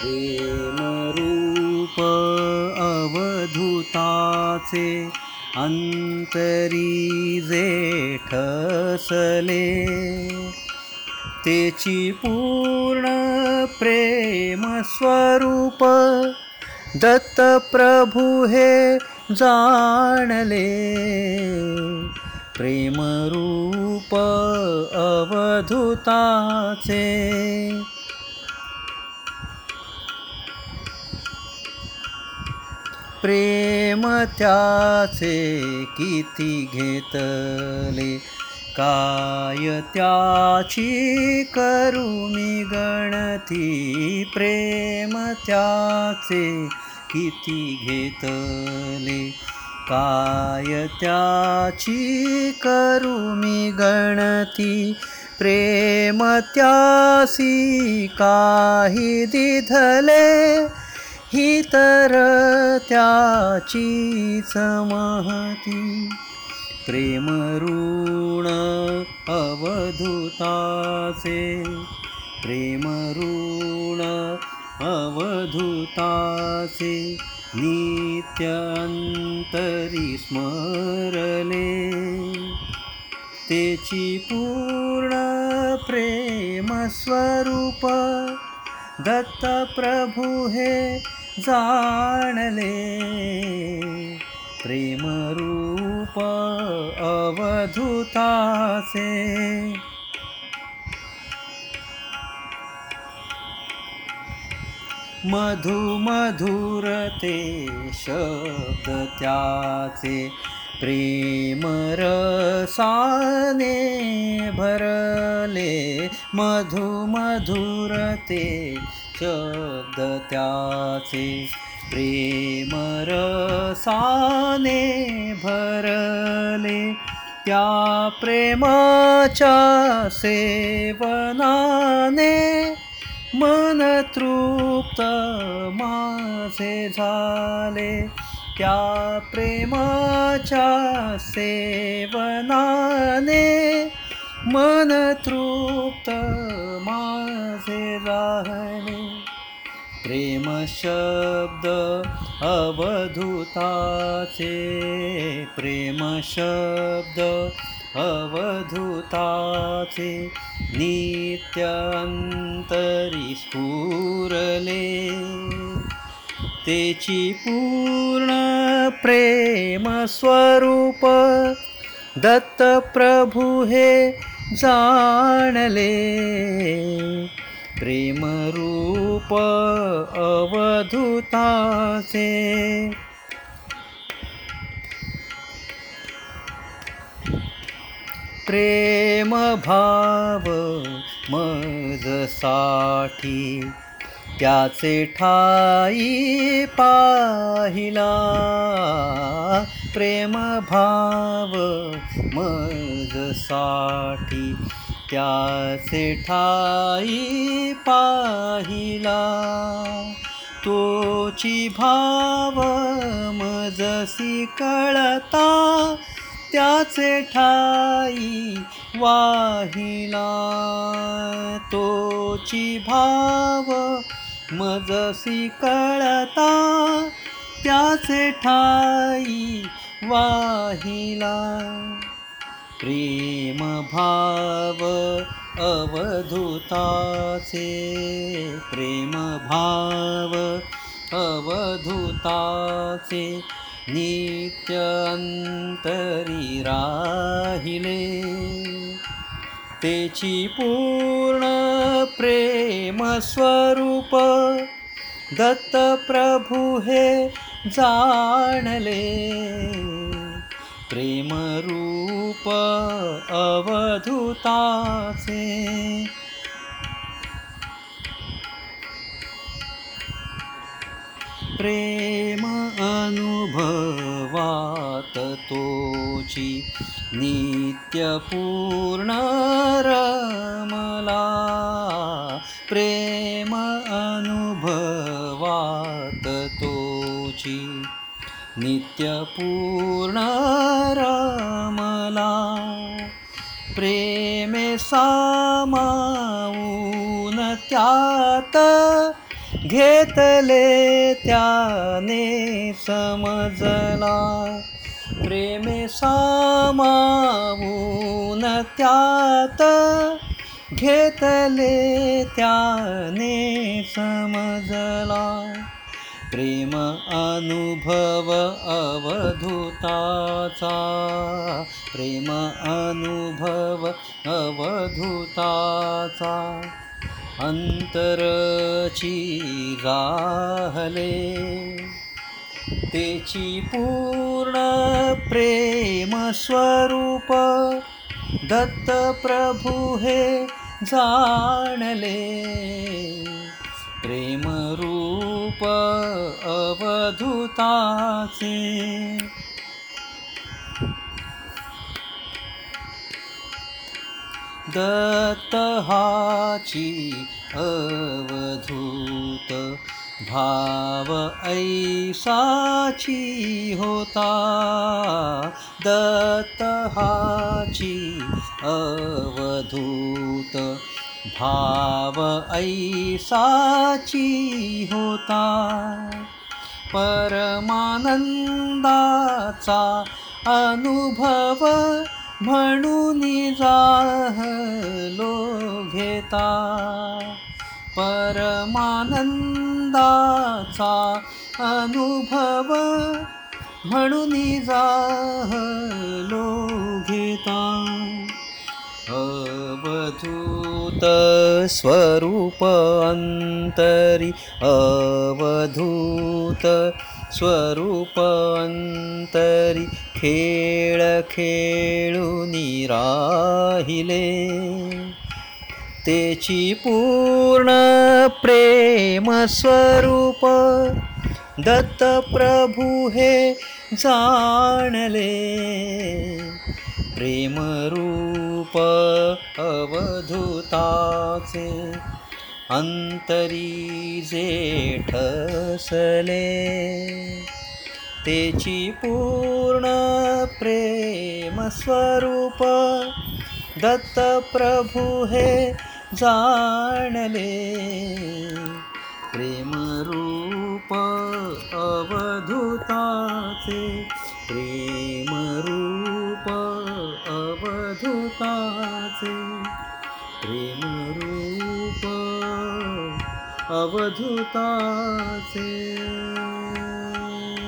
प्रेमरूप अवधूताचे अंतरी जेठसले तेची पूर्ण प्रेम स्वरूप दत्तप्रभू हे जाणले. प्रेमरूप अवधूताचे प्रेम त्याचे किती घेतले? काय त्याची करू मी गणती? प्रेम त्याचे किती घेतले? काय त्याची करू मी गणती? प्रेम त्यासी काही दिधले? ही तर त्याचीच महती प्रेमऋण अवधूताचे. प्रेमऋण अवधूताचे. नित्यंतरी स्मरले. तेची पूर्ण प्रेम स्वरूप दत्तप्रभू हे जाणले. प्रेमरूप अवधूतासे मधुमधुर ते शब्द त्याचे प्रेम रसाने भरले. मधुमधुर ते शब्द त्याचे प्रेम रसाने भरले. त्या प्रेमाच्या सेवनाने मन तृप्त माझे झाले. त्या प्रेमाच्या सेवनाने मन तृप्त माझे झाले प्रेम शब्द अवधूताचे. प्रेम शब्द अवधूताचे. नित्यंतरी स्फुरले. तेची पूर्ण प्रेम दत्त दत्तप्रभू हे जाणले. प्रेमरूप अवधूताचे. प्रेम भाव मजसाठी त्याचे ठाई पाहिला. प्रेम भाव मजसाठी त्याचे ठाई पाहिला. तोची भाव मजसी कळता. त्याचे ठाई वाहिला. तोची भाव मजसी कळता. त्याचे ठाई वाहिला प्रेम भाव अवधूताचे प्रेम भाव अवधूताचे नित्य अंतरी राहिले. तेची पूर्ण प्रेम स्वरूप दत्तप्रभू हे जाणले. प्रेमरूप अवधूताचे. प्रेम अनुभवात तोची नित्यपूर्ण रमला. प्रेम अनुभवात तोची नित्यपूर्ण प्रेमे सामावून त्यात घेतले त्याने समजला. प्रेमे सामावून त्यात घेतले त्याने समजला. प्रेम अनुभव अवधूताचा प्रेम अनुभव अवधूताचा अंतरची राहले. तेची पूर्ण प्रेम स्वरूप दत्त प्रभु हे जाणले. प्रेमरूप अवधूताचे. दत्तहाची अवधूत भाव ऐसाची होता. दत्तहाची अवधूत भाव ऐसाची होता. परमानंदाचा अनुभव म्हणून जाहलो घेता परमानंदाचा अनुभव म्हणून जा अनंत स्वरूप अंतरी अवधूत स्वरूप अंतरी खेळ खेळून राहिले. तेची पूर्ण प्रेम स्वरूप दत्त प्रभू हे जाणले. प्रेमरूप अवधूताचे अंतरी जेठसले तेची पूर्ण प्रेम स्वरूप दत्त प्रभू हे जाणले. प्रेमरूप अवधूताचे प्रेमरूप अवधूताचे प्रेमरूप अवधूताचे.